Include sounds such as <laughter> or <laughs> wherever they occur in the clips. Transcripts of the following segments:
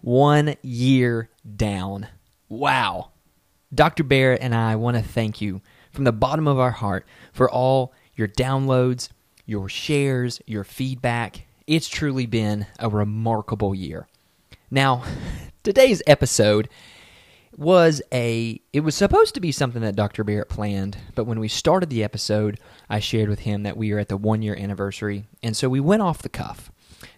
One year down. Wow. Dr. Barrett and I want to thank you from the bottom of our heart for all your downloads, your shares, your feedback. It's truly been a remarkable year. Now, <laughs> today's episode was a it was supposed to be something that Dr. Barrett planned, but when we started the episode, I shared with him that we are at the 1 year anniversary, and so we went off the cuff.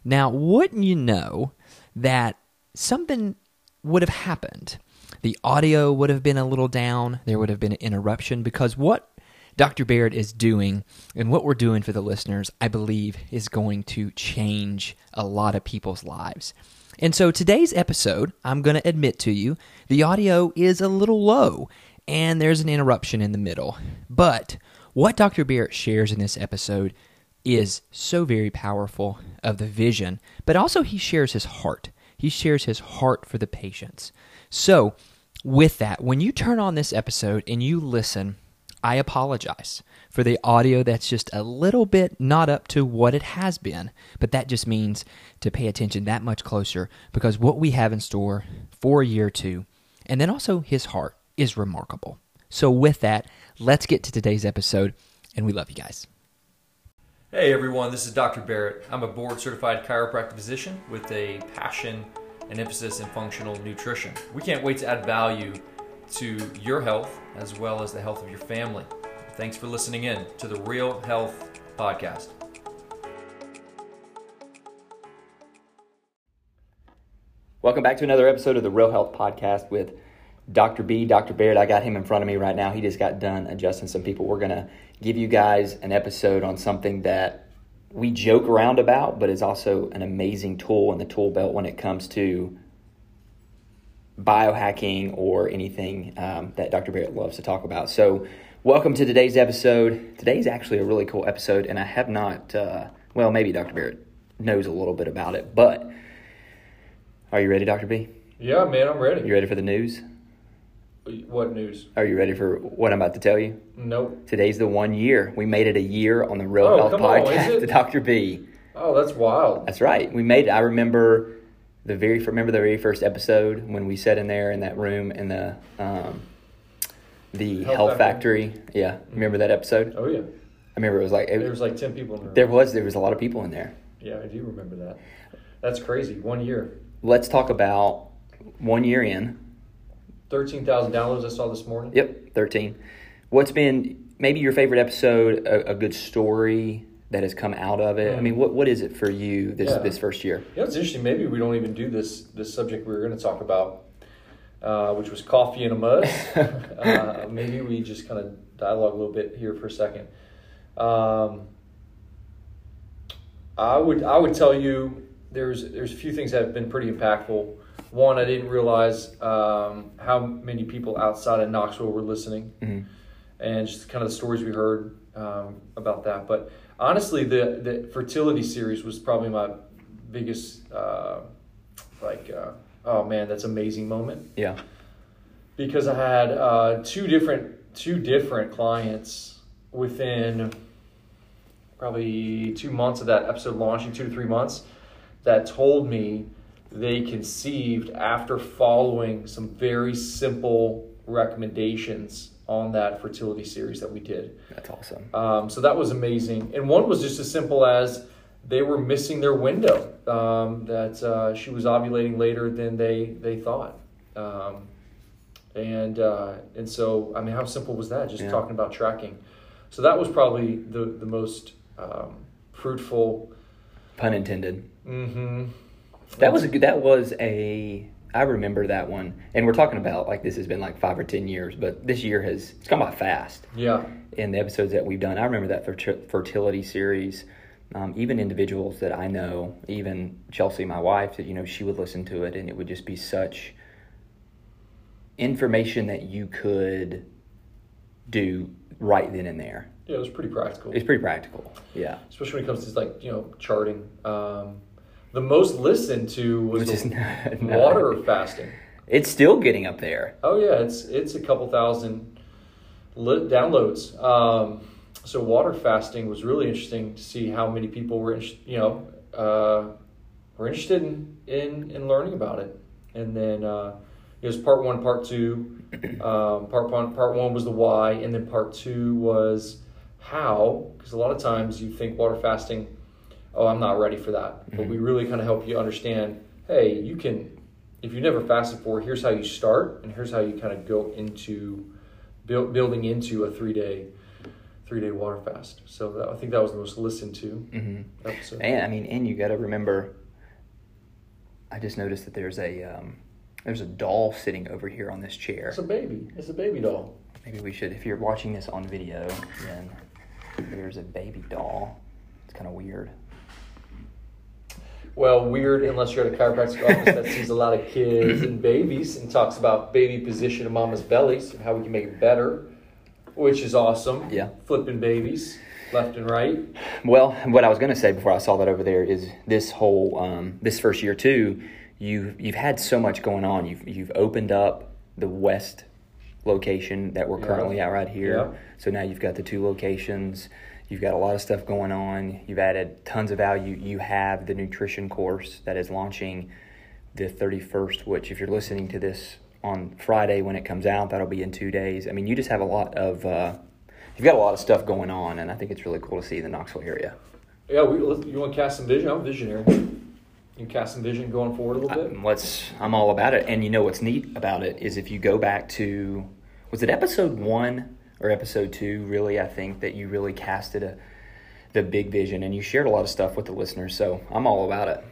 Now, wouldn't you know that something would have happened? The audio would have been a little down, there would have been an interruption because what Dr. Barrett is doing and what we're doing for the listeners, I believe, is going to change a lot of people's lives. And so today's episode, I'm going to admit to you, the audio is a little low and there's an interruption in the middle. But what Dr. Barrett shares in this episode is so very powerful of the vision, but also he shares his heart. He shares his heart for the patients. So, with that, when you turn on this episode and you listen, I apologize for the audio that's just a little bit not up to what it has been, but that just means to pay attention that much closer because what we have in store for year two, and then also his heart, is remarkable. So, with that, let's get to today's episode, and we love you guys. Hey everyone, this is Dr. Barrett. I'm a board certified chiropractic physician with a passion and emphasis in functional nutrition. We can't wait to add value to your health as well as the health of your family. Thanks for listening in to the Real Health Podcast. Welcome back to another episode of the Real Health Podcast with Dr. B, Dr. Barrett. I got him in front of me right now. He just got done adjusting some people. We're going to give you guys an episode on something that we joke around about, but is also an amazing tool in the tool belt when it comes to biohacking or anything um, that Dr. Barrett loves to talk about. So, welcome to today's episode. Today's actually a really cool episode, and I have not, uh, well, maybe Dr. Barrett knows a little bit about it, but are you ready, Dr. B? Yeah, man, I'm ready. You ready for the news? What news? Are you ready for what I'm about to tell you? Nope. Today's the one year. We made it a year on the Real Oh, Health come on, is Podcast to Dr. B. Oh, that's wild. That's right. We made it. I remember the very remember the very first episode when we sat in there in that room in the um, the Health Health, Factory. Factory. Yeah, remember that episode? Oh, yeah. I remember it was like it, There was like 10 people in the room. there was there was a lot of people in there. Yeah, I do remember that. That's crazy. One year. Let's talk about one year in. 13,000 downloads I saw this morning. Yep, thirteen. What's been maybe your favorite episode? A, a good story that has come out of it. I mean, what what is it for you this Yeah. this first year? You know, it's interesting. Maybe we don't even do this this subject we were going to talk about, uh, which was coffee enema. <laughs> uh, maybe we just kind of dialogue a little bit here for a second. Um, I would I would tell you there's there's a few things that have been pretty impactful. One, I didn't realize um, how many people outside of Knoxville were listening, Mhm. and just kind of the stories we heard um, about that. But honestly, the the fertility series was probably my biggest uh, like uh, oh man, that's amazing moment Yeah. because I had uh, two different two different clients within probably two months of that episode launching, two to three months, that told me they conceived after following some very simple recommendations on that fertility series that we did. That's awesome. Um, so that was amazing. And one was just as simple as they were missing their window, um, that uh, she was ovulating later than they, they thought. Um, and, uh, and so, I mean, how simple was that? Just Yeah. talking about tracking. So that was probably the, the most um, fruitful. Pun intended. hmm That was a good. That was a. I remember that one, and we're talking about like this has been like five or ten years, but this year has it's gone by fast. Yeah. In the episodes that we've done, I remember that ferti- fertility series. Um, even individuals that I know, even Chelsea, my wife, that you know, she would listen to it, and it would just be such information that you could do right then and there. Yeah, it was pretty practical. It's pretty practical. Yeah, especially when it comes to like you know charting. Um, the most listened to was Which the is <laughs> not- water fasting. it's still getting up there. Oh yeah, it's it's a couple thousand li- downloads. Um, so water fasting was really interesting to see how many people were, you know, uh, were interested in, in in learning about it. and then uh, it was part one, part two. Um, part one, part one was the why, and then part two was how. Because a lot of times you think water fasting, oh, I'm not ready for that. But we really kind of help you understand. Hey, you can, if you never fasted before, here's how you start, and here's how you kind of go into build, building into a three day, three day water fast. So that, I think that was the most listened to hmm episode. And I mean, and you got to remember. I just noticed that there's a um, there's a doll sitting over here on this chair. It's a baby. It's a baby doll. Maybe we should, if you're watching this on video, then there's a baby doll. It's kind of weird. Well, weird unless you're at a chiropractic office that <laughs> sees a lot of kids and babies and talks about baby position in mama's bellies and how we can make it better, which is awesome. Yeah. Flipping babies left and right. Well, what I was going to say before I saw that over there is this whole um, this first year too. You you've had so much going on. You've you've opened up the west location that we're Yeah. currently at right here. Yeah. So now you've got the two locations. You've got a lot of stuff going on. You've added tons of value. You have the nutrition course that is launching the 31st, which if you're listening to this on Friday when it comes out, that'll be in two days. I mean, you just have a lot of, uh, you've got a lot of stuff going on, and I think it's really cool to see the Knoxville area. Yeah, we, you want to cast some vision? I'm a visionary. You can cast some vision going forward a little bit. I, let's, I'm all about it. And you know what's neat about it is if you go back to, was it episode one or episode two, really, I think that you really casted a, the big vision and you shared a lot of stuff with the listeners. So I'm all about it.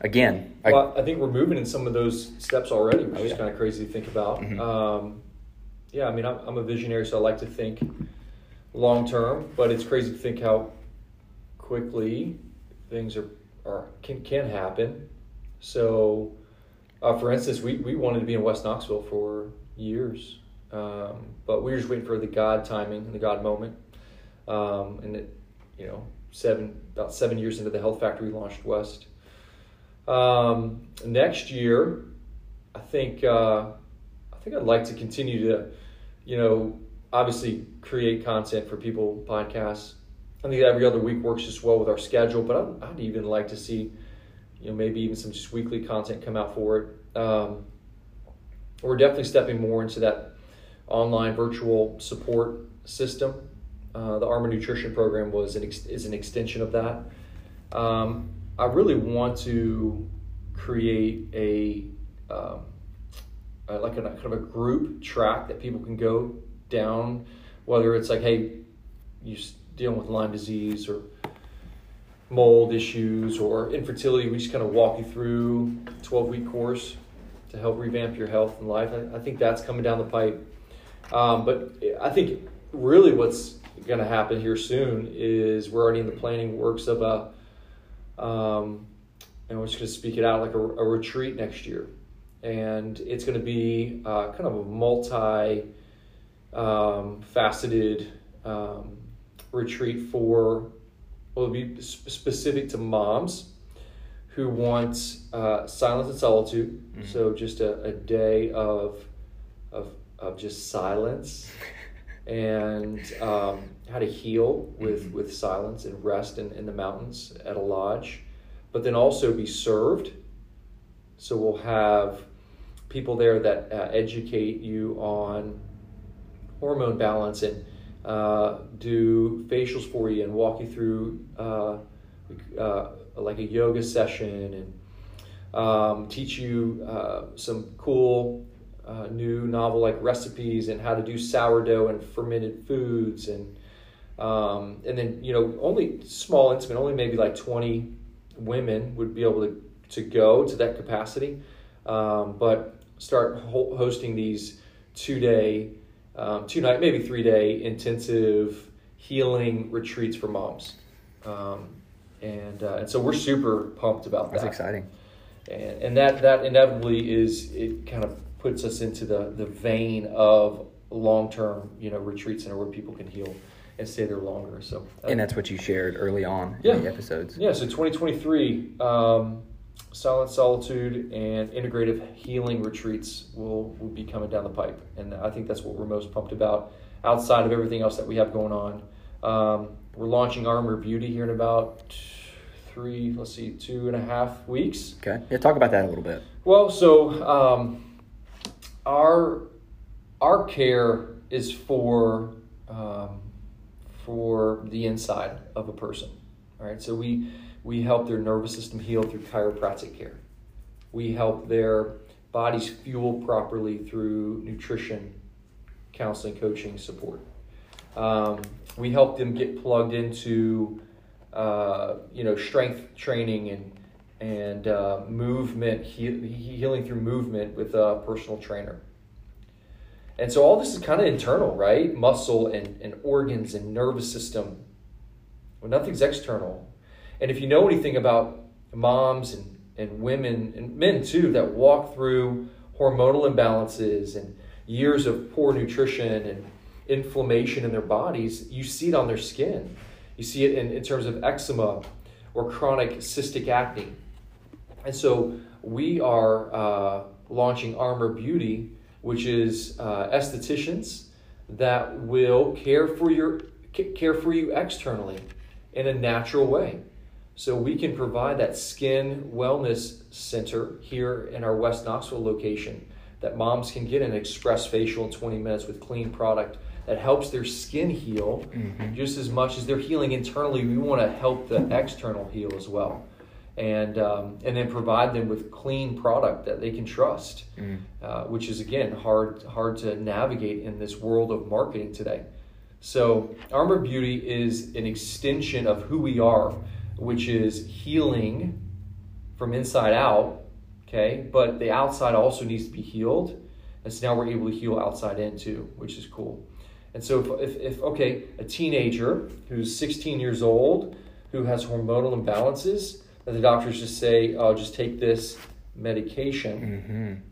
Again, I, well, I think we're moving in some of those steps already, which Oh, is kind of crazy to think about. Mhm. Um, yeah, I mean, I'm, I'm a visionary, so I like to think long term, but it's crazy to think how quickly things are, are can, can happen. So, uh, for instance, we, we wanted to be in West Knoxville for years, um, but we were just waiting for the God timing and the God moment. Um, and it, you know, seven about seven years into the Health Factory, launched West. Um, next year, I think uh, I think I'd like to continue to, you know, obviously create content for people, podcasts. I think every other week works just well with our schedule, but I'd, I'd even like to see, you know, maybe even some just weekly content come out for it. Um, we're definitely stepping more into that online virtual support system. Uh, the Armor Nutrition Program was an ex- is an extension of that. Um, I really want to create a um, like a kind of a group track that people can go down, whether it's like, hey, you s- dealing with Lyme disease or mold issues or infertility. We just kind of walk you through a 12 week course to help revamp your health and life. I, I think that's coming down the pipe. Um, but I think really what's going to happen here soon is we're already in the planning works of a, um, and we're just going to speak it out like a, a retreat next year. And it's going to be uh, kind of a multi um, faceted um, retreat for, well, it'll be sp- specific to moms who want uh, silence and solitude. Mhm. So just a, a day of, of, of just silence <laughs> and um, how to heal with, with silence and rest in, in the mountains at a lodge, but then also be served. So we'll have people there that uh, educate you on hormone balance and uh, do facials for you and walk you through uh, uh, like a yoga session and um, teach you uh, some cool uh, new novel like recipes and how to do sourdough and fermented foods and um, and then you know only small intimate only maybe like 20 women would be able to, to go to that capacity um, but start ho- hosting these two day um, two night maybe three day intensive healing retreats for moms um, and uh, and so we're super pumped about that. that's exciting. and, and that that inevitably is it kind of puts us into the the vein of long term you know retreats and where people can heal and stay there longer. So uh, And that's what you shared early on Yeah. in the episodes. yeah. So 2023, um, silent solitude and integrative healing retreats will will be coming down the pipe, and I think that's what we're most pumped about. Outside of everything else that we have going on, um, we're launching Armor Beauty here in about three, let's see, two and a half weeks. Okay. Yeah, talk about that a little bit. Well, so um, our our care is for um, for the inside of a person. All right, so we we help their nervous system heal through chiropractic care. We help their bodies fuel properly through nutrition, counseling, coaching, support. Um, we help them get plugged into uh, you know strength training and and uh, movement he- healing through movement with a personal trainer. And so all this is kind of internal, right? Muscle and, and organs and nervous system. Well, nothing's external. And if you know anything about moms and, and women and men too that walk through hormonal imbalances and years of poor nutrition and inflammation in their bodies, you see it on their skin. You see it in, in terms of eczema or chronic cystic acne. And so we are uh, launching Armor Beauty which is uh, estheticians that will care for your care for you externally in a natural way. So we can provide that skin wellness center here in our West Knoxville location that moms can get an express facial in 20 minutes with clean product that helps their skin heal mm-hmm. just as much as they're healing internally. We want to help the external heal as well and um, and then provide them with clean product that they can trust, mm. uh, which is again hard hard to navigate in this world of marketing today. So Armor Beauty is an extension of who we are, which is healing from inside out. Okay, but the outside also needs to be healed, and so now we're able to heal outside in too, which is cool. And so if, if, if okay, a teenager who's 16 years old who has hormonal imbalances that the doctors just say, "Oh, just take this medication."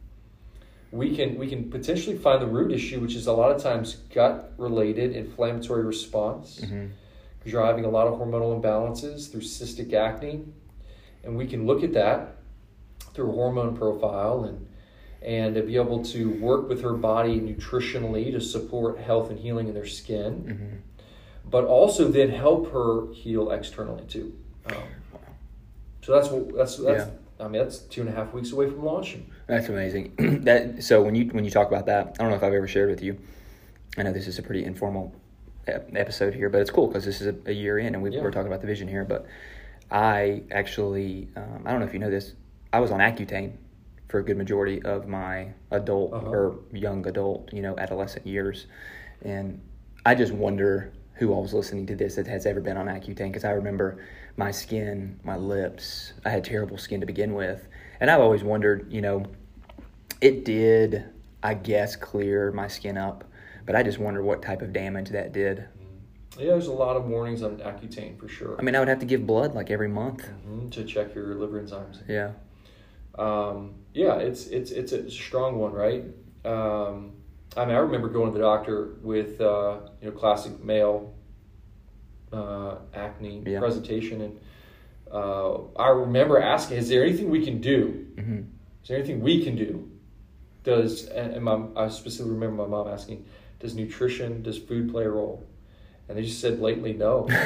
Mm-hmm. We can we can potentially find the root issue, which is a lot of times gut related inflammatory response, mm-hmm. driving a lot of hormonal imbalances through cystic acne, and we can look at that through a hormone profile and and to be able to work with her body nutritionally to support health and healing in their skin, mm-hmm. but also then help her heal externally too. Um, so that's what that's that's. Yeah. I mean, that's two and a half weeks away from launching. That's amazing. <clears throat> that so when you when you talk about that, I don't know if I've ever shared with you. I know this is a pretty informal episode here, but it's cool because this is a, a, year in, and we, yeah. we're talking about the vision here. But I actually, um, I don't know if you know this, I was on Accutane for a good majority of my adult uh-huh. or young adult, you know, adolescent years, and I just wonder who all was listening to this that has ever been on Accutane because I remember my skin, my lips. I had terrible skin to begin with. And I've always wondered, you know, it did, I guess, clear my skin up, but I just wonder what type of damage that did. Mm-hmm. Yeah, there's a lot of warnings on Accutane for sure. I mean, I would have to give blood like every month mm-hmm, to check your liver enzymes. Yeah. Um, yeah, it's it's it's a strong one, right? Um, I mean, I remember going to the doctor with uh, you know classic male uh, acne yeah. presentation, and uh, I remember asking, "Is there anything we can do? Mm-hmm. Is there anything we can do?" Does and, my, I specifically remember my mom asking, "Does nutrition, does food play a role?" And they just said blatantly no. <laughs>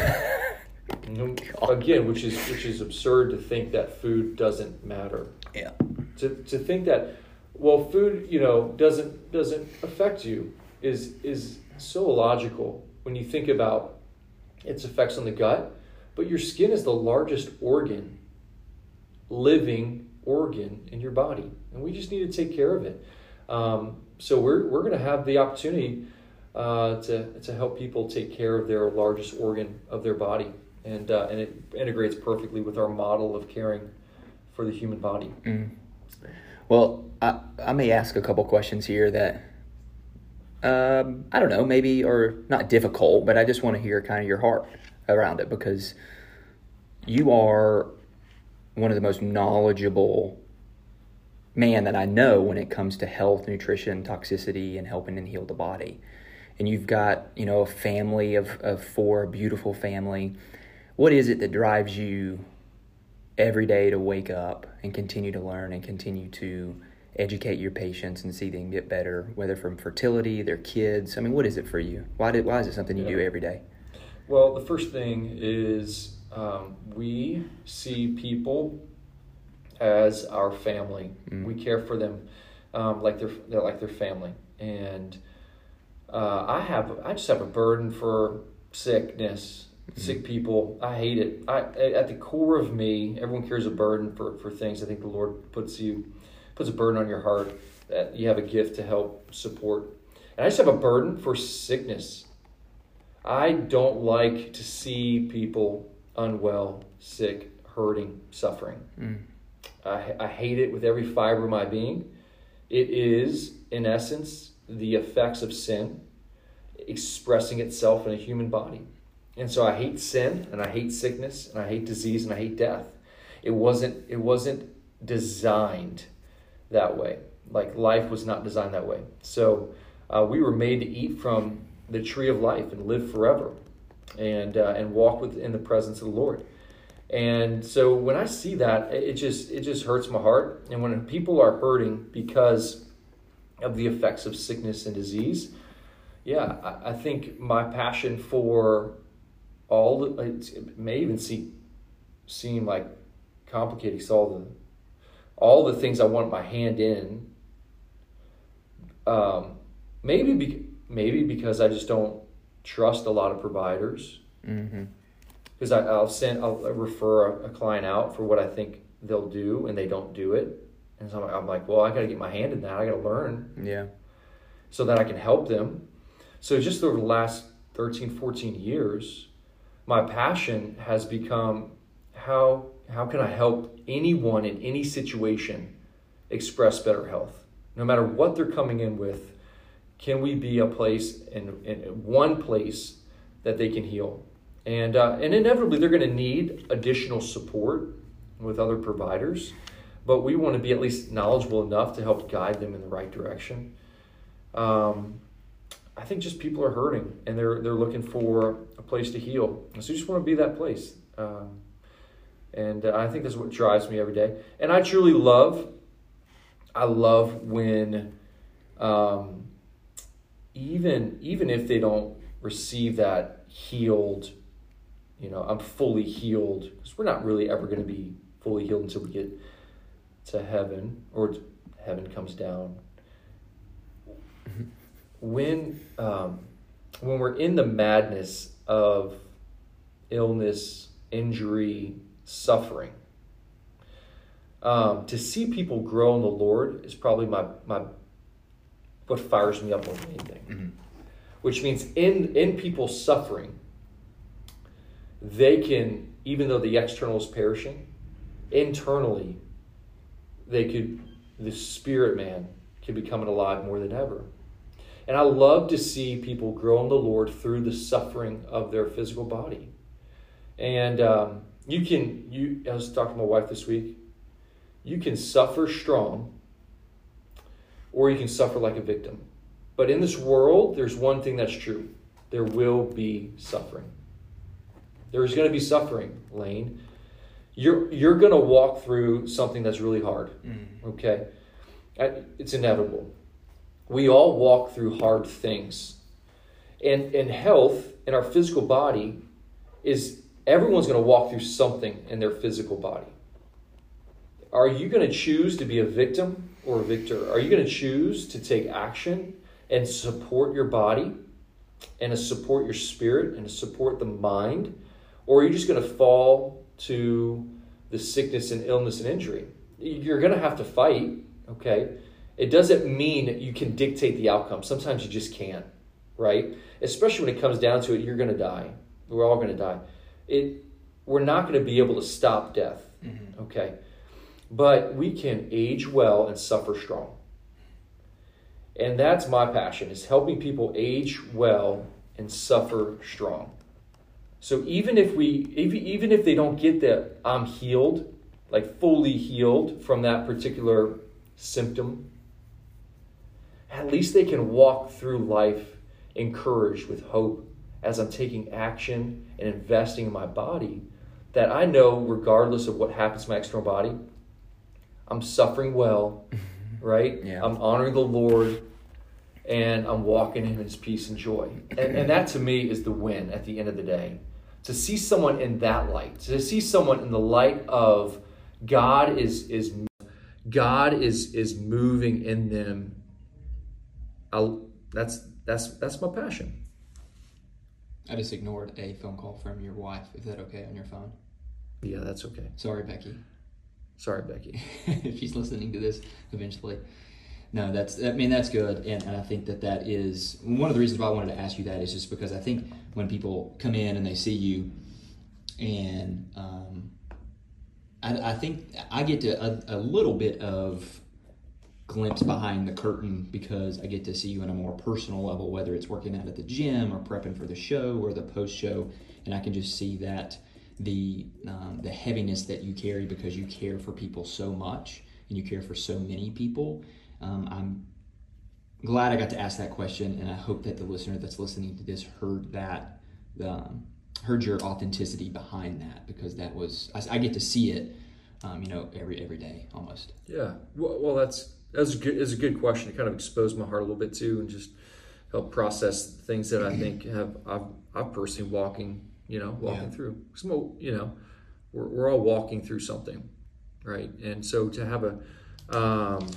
Again, which is which is absurd to think that food doesn't matter. Yeah. To to think that well, food you know doesn't doesn't affect you is is so illogical when you think about its effects on the gut, but your skin is the largest organ, living organ in your body, and we just need to take care of it. Um, so we're we're going to have the opportunity uh, to to help people take care of their largest organ of their body, and uh, and it integrates perfectly with our model of caring for the human body. Mm. Well, I, I may ask a couple questions here that um, I don't know, maybe or not difficult, but I just want to hear kind of your heart around it because you are one of the most knowledgeable man that I know when it comes to health, nutrition, toxicity, and helping and heal the body. And you've got, you know, a family of, of four, a beautiful family. What is it that drives you every day to wake up and continue to learn and continue to educate your patients and see them get better, whether from fertility, their kids. I mean, what is it for you? Why did why is it something you yeah. do every day? Well, the first thing is um, we see people as our family. We care for them um, like they're, they're like their family. And uh, I have I just have a burden for sickness, sick people. I hate it. I at the core of me, everyone carries a burden for, for things. I think the Lord puts you puts a burden on your heart that you have a gift to help support. And I just have a burden for sickness. I don't like to see people unwell, sick, hurting, suffering. Mm. I, I hate it with every fiber of my being. It is, in essence, the effects of sin expressing itself in a human body. And so I hate sin and I hate sickness and I hate disease and I hate death. It wasn't it wasn't designed that way. Like life was not designed that way. So uh, we were made to eat from the tree of life and live forever, and uh, and walk within the presence of the Lord. And so when I see that, it just it just hurts my heart. And when people are hurting because of the effects of sickness and disease, yeah, I, I think my passion for all the it may even see, seem like complicated. Because all the all the things I want my hand in. Um, maybe be, maybe because I just don't trust a lot of providers Mm-hmm. because I'll send I'll refer a, a client out for what I think they'll do and they don't do it, and so I'm, I'm like, well, I got to get my hand in that. I got to learn Yeah. so that I can help them. So just over the last 13, 14 years, my passion has become how how can I help anyone in any situation express better health, no matter what they're coming in with. Can we be a place in one place that they can heal? And uh, and inevitably they're going to need additional support with other providers, but we want to be at least knowledgeable enough to help guide them in the right direction. Um, I think just people are hurting and they're they're looking for a place to heal. And so you just want to be that place. Um, and uh, I think that's what drives me every day. And I truly love, I love when, um, even even if they don't receive that healed, you know, I'm fully healed because we're not really ever going to be fully healed until we get to heaven or heaven comes down when um, when we're in the madness of illness, injury, suffering, um, to see people grow in the Lord is probably my my what fires me up more than anything. Mm-hmm. Which means in in people suffering, they can even though the external is perishing, internally, they could the spirit man can become alive more than ever. And I love to see people grow in the Lord through the suffering of their physical body. And um, you can, you, I was talking to my wife this week, you can suffer strong or you can suffer like a victim. But in this world, there's one thing that's true there will be suffering. There's going to be suffering, Lane. You're, you're going to walk through something that's really hard, mm-hmm. okay? It's inevitable we all walk through hard things. And, and health in our physical body is everyone's going to walk through something in their physical body. Are you going to choose to be a victim or a victor? Are you going to choose to take action and support your body and to support your spirit and to support the mind? Or are you just going to fall to the sickness and illness and injury? You're going to have to fight, okay? It doesn't mean you can dictate the outcome. Sometimes you just can't, right? Especially when it comes down to it, you're going to die. We're all going to die. It, we're not going to be able to stop death, Mm-hmm. okay? But we can age well and suffer strong. And that's my passion is helping people age well and suffer strong. So even if we even even if they don't get that I'm healed, like fully healed from that particular symptom, at least they can walk through life encouraged with hope as I'm taking action and investing in my body that I know regardless of what happens to my external body, I'm suffering well, <laughs> right? Yeah. I'm honoring the Lord and I'm walking in his peace and joy. And, and that to me is the win at the end of the day. To see someone in that light, to see someone in the light of God is is God is is moving in them. I'll, that's that's that's my passion. I just ignored a phone call from your wife. Is that okay on your phone? Yeah, that's okay. Sorry, Becky. Sorry, Becky. <laughs> if she's listening to this eventually. No, that's. I mean, that's good, and, and I think that that is one of the reasons why I wanted to ask you that is just because I think when people come in and they see you, and um, I, I think I get to a, a little bit of glimpse behind the curtain because I get to see you on a more personal level, whether it's working out at the gym or prepping for the show or the post show, and I can just see that the um, the heaviness that you carry because you care for people so much and you care for so many people. Um, I'm glad I got to ask that question, and I hope that the listener that's listening to this heard that, um, heard your authenticity behind that because that was I, I get to see it, um, you know, every every day almost. Yeah. Well, well that's that's a good is a good question. It kind of exposed my heart a little bit too, and just help process things that I think have I've I've personally walking you know walking Yeah. through. Some you know we're we're all walking through something, right? And so to have a um,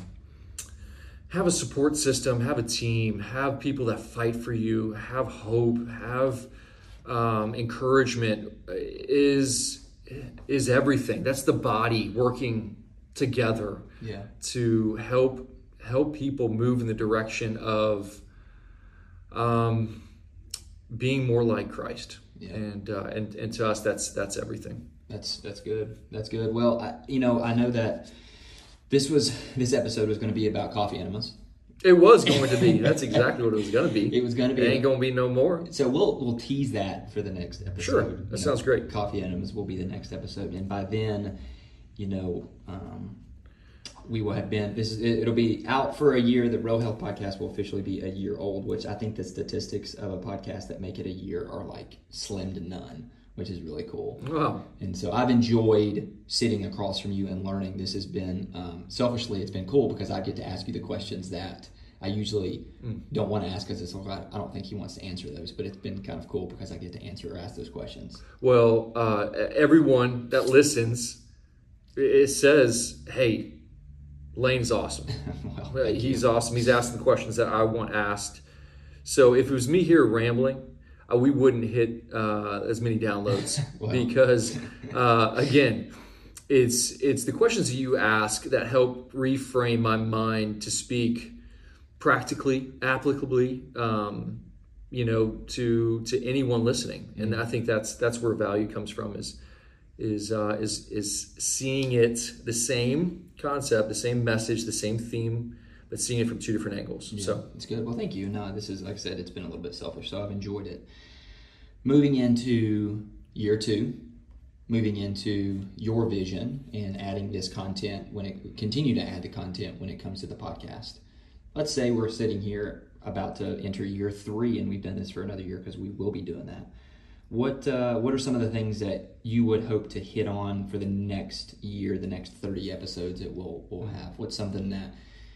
have a support system, have a team, have people that fight for you, have hope, have um, encouragement is is everything. That's the body working together Yeah. to help help people move in the direction of um, being more like Christ. Yeah. And, uh, and and to us, that's that's everything. That's that's good. That's good. Well, I, you know, I know that this was this episode was going to be about coffee enemas. It was going to be. That's exactly what it was going to be. <laughs> It was going to be. It ain't going to be no more. So we'll we'll tease that for the next episode. Sure. You That sounds great. Coffee enemas will be the next episode, and by then, you know, um, we will have been. This is it, it'll be out for a year. The Real Health Podcast will officially be a year old, which I think the statistics of a podcast that make it a year are like slim to none, which is really cool. Wow. And so I've enjoyed sitting across from you and learning. This has been um, selfishly, it's been cool because I get to ask you the questions that I usually don't want to ask because it's like, I don't think he wants to answer those. But it's been kind of cool because I get to answer or ask those questions. Well, uh, everyone that listens, it says, "Hey, Lane's awesome. <laughs> well, He's awesome. He's asking the questions that I want asked." So if it was me here rambling, uh, we wouldn't hit uh, as many downloads <laughs> Wow. because, uh, again, it's it's the questions that you ask that help reframe my mind to speak practically, applicably, um, you know, to to anyone listening. And I think that's that's where value comes from is is uh, is is seeing it the same concept, the same message, the same theme, but seeing it from two different angles. So it's good. Well, thank you. No, this is like I said, it's been a little bit selfish, so I've enjoyed it. Moving into year two, moving into your vision and adding this content when it continue to add the content when it comes to the podcast. Let's say we're sitting here about to enter year three, and we've done this for another year because we will be doing that. What uh, what are some of the things that you would hope to hit on for the next year, the next thirty episodes that we'll we'll have? What's something that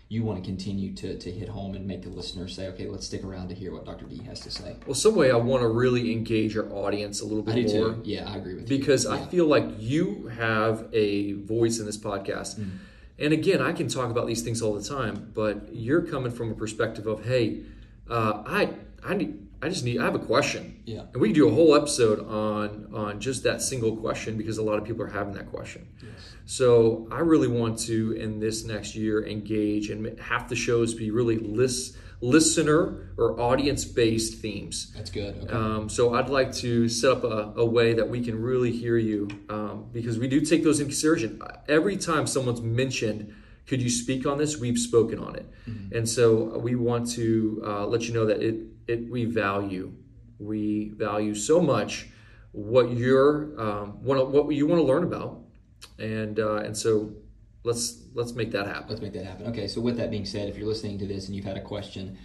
you want to continue to, to hit home and make the listener say, okay, let's stick around to hear what Dr. B has to say. well, some way I want to really engage our audience a little I bit do more. too. Yeah, I agree with you. because I feel like you have a voice in this podcast. Mm. And again, I can talk about these things all the time, but you're coming from a perspective of, hey, uh, I I need I just need I have a question. Yeah. And we can do a whole episode on on just that single question because a lot of people are having that question. So I really want to in this next year engage and have the shows be really list, listener or audience based themes. That's good. Okay. Um, so I'd like to set up a, a way that we can really hear you um, because we do take those into consideration. Every time someone's mentioned, could you speak on this? We've spoken on it, and so we want to uh, let you know that it, it we value we value so much what you're um, what, what you want to learn about, and uh, and so let's let's make that happen. Let's make that happen. Okay, so with that being said, if you're listening to this and you've had a question,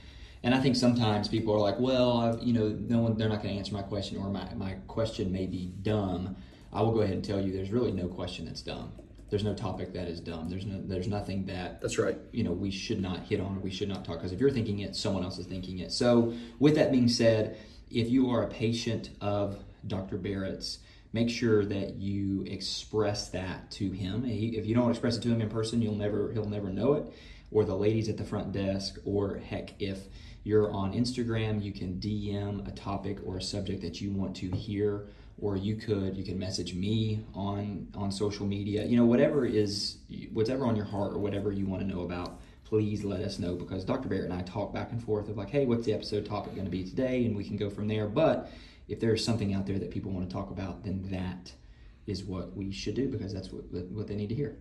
and I think sometimes people are like, well, I've, you know, no one, they're not going to answer my question, or my, my question may be dumb. I will go ahead and tell you, there's really no question that's dumb. There's no topic that is dumb. There's no, there's nothing that That's right. you know we should not hit on or we should not talk because if you're thinking it someone else is thinking it so with that being said if you are a patient of dr barrett's make sure that you express that to him. He, if you don't express it to him in person, you'll never he'll never know it. Or the ladies at the front desk, or heck, if you're on Instagram, you can DM a topic or a subject that you want to hear, or you could you can message me on on social media. You know, whatever is whatever on your heart or whatever you want to know about please let us know because Dr. Barrett and I talk back and forth of like, hey, what's the episode topic going to be today? And we can go from there. But if there's something out there that people want to talk about, then that is what we should do because that's what, what they need to hear.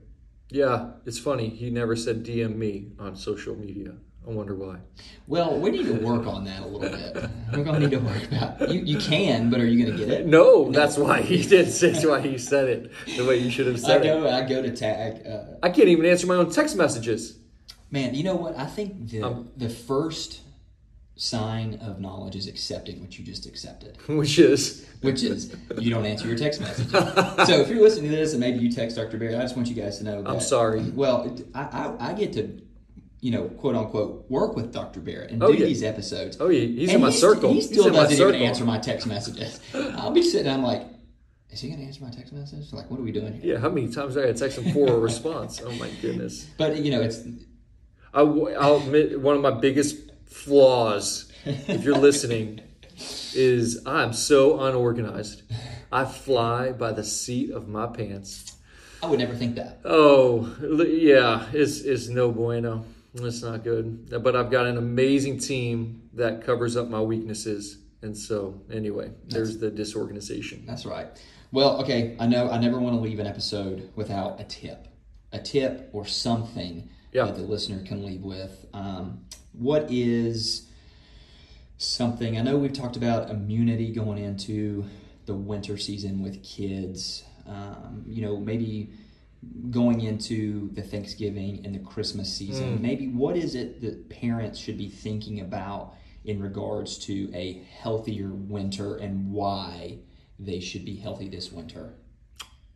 Yeah, it's funny. He never said DM me on social media. I wonder why. Well, we need to work on that a little bit. We're going to need to work about you. You can, but are you going to get it? No, that's why he did. That's why he said it the way you should have I said go, it. I go to tag. Uh, I can't even answer my own text messages. man, you know what? I think the Um, the first sign of knowledge is accepting what you just accepted. <laughs> Which is which is you don't answer your text messages. <laughs> so if you're listening to this and maybe you text Dr. Barry, I just want you guys to know. That, I'm sorry. Well, I, I, I get to, you know, quote unquote, work with Dr. Barrett and Oh, do yeah. these episodes. Oh, yeah, he's And in my circle. He He's still doesn't even answer my text messages. I'll be sitting, I'm like, is he going to answer my text message? Like, what are we doing here? yeah. How many times have I text him for a response? Oh my goodness. <laughs> But you know, it's I, w- I'll admit one of my biggest flaws, if you're listening, is I'm so unorganized. I fly by the seat of my pants. I would never think that. Oh, yeah, it's, it's no bueno. It's not good. But I've got an amazing team that covers up my weaknesses. And so, anyway, there's the disorganization. That's right. Well, okay, I know I never want to leave an episode without a tip, a tip or something Yeah. that the listener can leave with. Um, what is something? I know we've talked about immunity going into the winter season with kids. Um, you know, maybe going into the Thanksgiving and the Christmas season. Mm. Maybe what is it that parents should be thinking about in regards to a healthier winter and why they should be healthy this winter?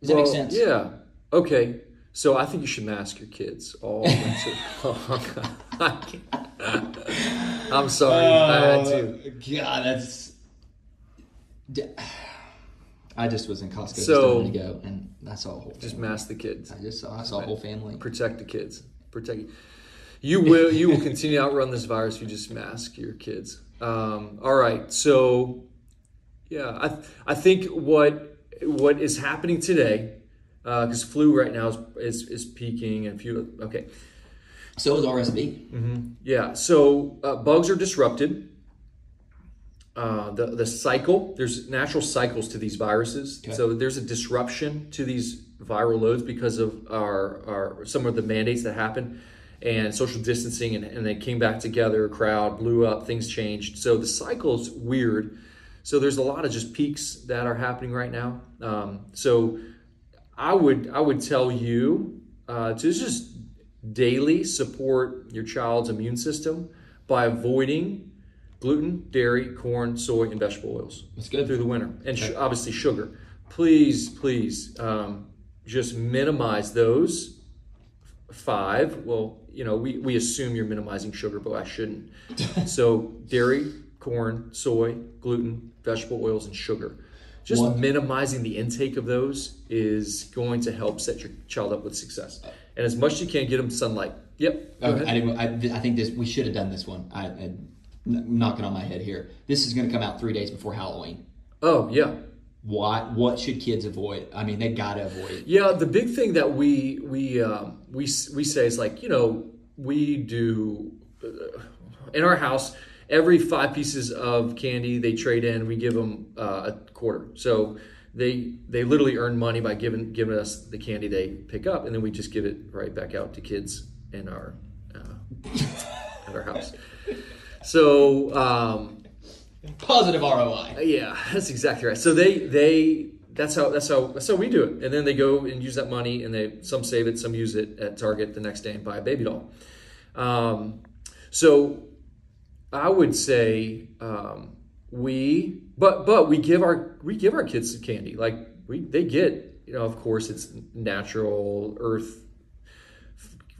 Does that make sense? Yeah. Okay. So I think you should mask your kids all winter. <laughs> <laughs> I'm sorry. I had to. God, that's. I just was in Costco just So- a minute ago, and I saw a whole. Just mask the kids. I just saw. I saw a whole family. Protect the kids. Protect. You will. You will continue to outrun this virus if you just mask your kids. Um, all right. So, yeah, I I think what what is happening today, because flu right now is, is is peaking and few. Okay. So is RSV. Yeah, so uh, bugs are disrupted. Uh, the the cycle there's natural cycles to these viruses, Okay. so there's a disruption to these viral loads because of our, our some of the mandates that happened and social distancing, and, and they came back together. Crowd blew up, things changed, so the cycle's weird. So there's a lot of just peaks that are happening right now. Um, so I would I would tell you uh, to just daily support your child's immune system by avoiding gluten, dairy, corn, soy, and vegetable oils That's good. through the winter, and sh- obviously sugar. Please, please, um, just minimize those five. Well, you know, we, we assume you're minimizing sugar, but I shouldn't. <laughs> so dairy, corn, soy, gluten, vegetable oils, and sugar. Just One- minimizing the intake of those is going to help set your child up with success. And as much as you can, get them sunlight. Yep. Okay. I, I, I think this we should have done this one. I, knocking on my head here. This is going to come out three days before Halloween. Oh yeah. Why? What should kids avoid? I mean, they got to avoid it. Yeah, the big thing that we we um, we we say is like you know we do uh, in our house every five pieces of candy they trade in we give them uh, a quarter. So they they literally earn money by giving giving us the candy they pick up, and then we just give it right back out to kids in our uh, at our house. <laughs> So. Um, Positive ROI. yeah, <laughs> that's exactly right. So they they that's how that's how that's how we do it. And then they go and use that money, and they some save it, some use it at Target the next day and buy a baby doll. Um, so I would say um, we, but but we give our we give our kids some candy. Like we they get you know of course it's natural earth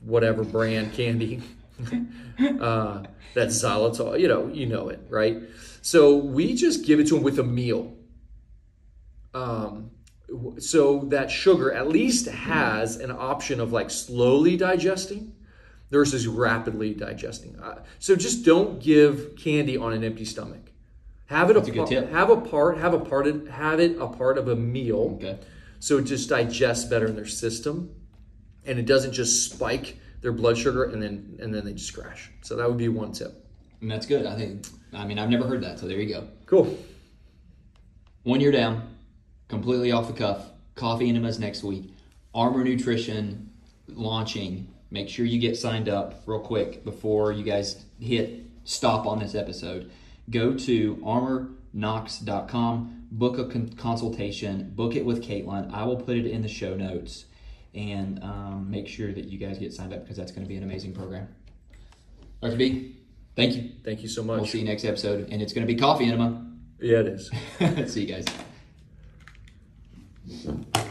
whatever brand candy. <laughs> <laughs> uh, that's xylitol. You know, you know it, right? So we just give it to them with a meal. Um, so that sugar at least has an option of like slowly digesting versus rapidly digesting. Uh, so just don't give candy on an empty stomach. Have it a, a good tip. have a part have a part of, have it a part of a meal. Okay. So it just digests better in their system, and it doesn't just spike their blood sugar and then and then they just crash. So that would be one tip. And that's good. I think. I mean, I've never heard that, so there you go. Cool. One year down, completely off the cuff. Coffee enemas next week. Armor Nutrition launching. Make sure you get signed up real quick before you guys hit stop on this episode. Go to armorknox.com, book a con- consultation, book it with Caitlin. I will put it in the show notes and um, make sure that you guys get signed up because that's going to be an amazing program. Dr. B, thank you. Thank you so much. We'll see you next episode, and it's going to be coffee enema. Yeah, it is. <laughs> see you guys.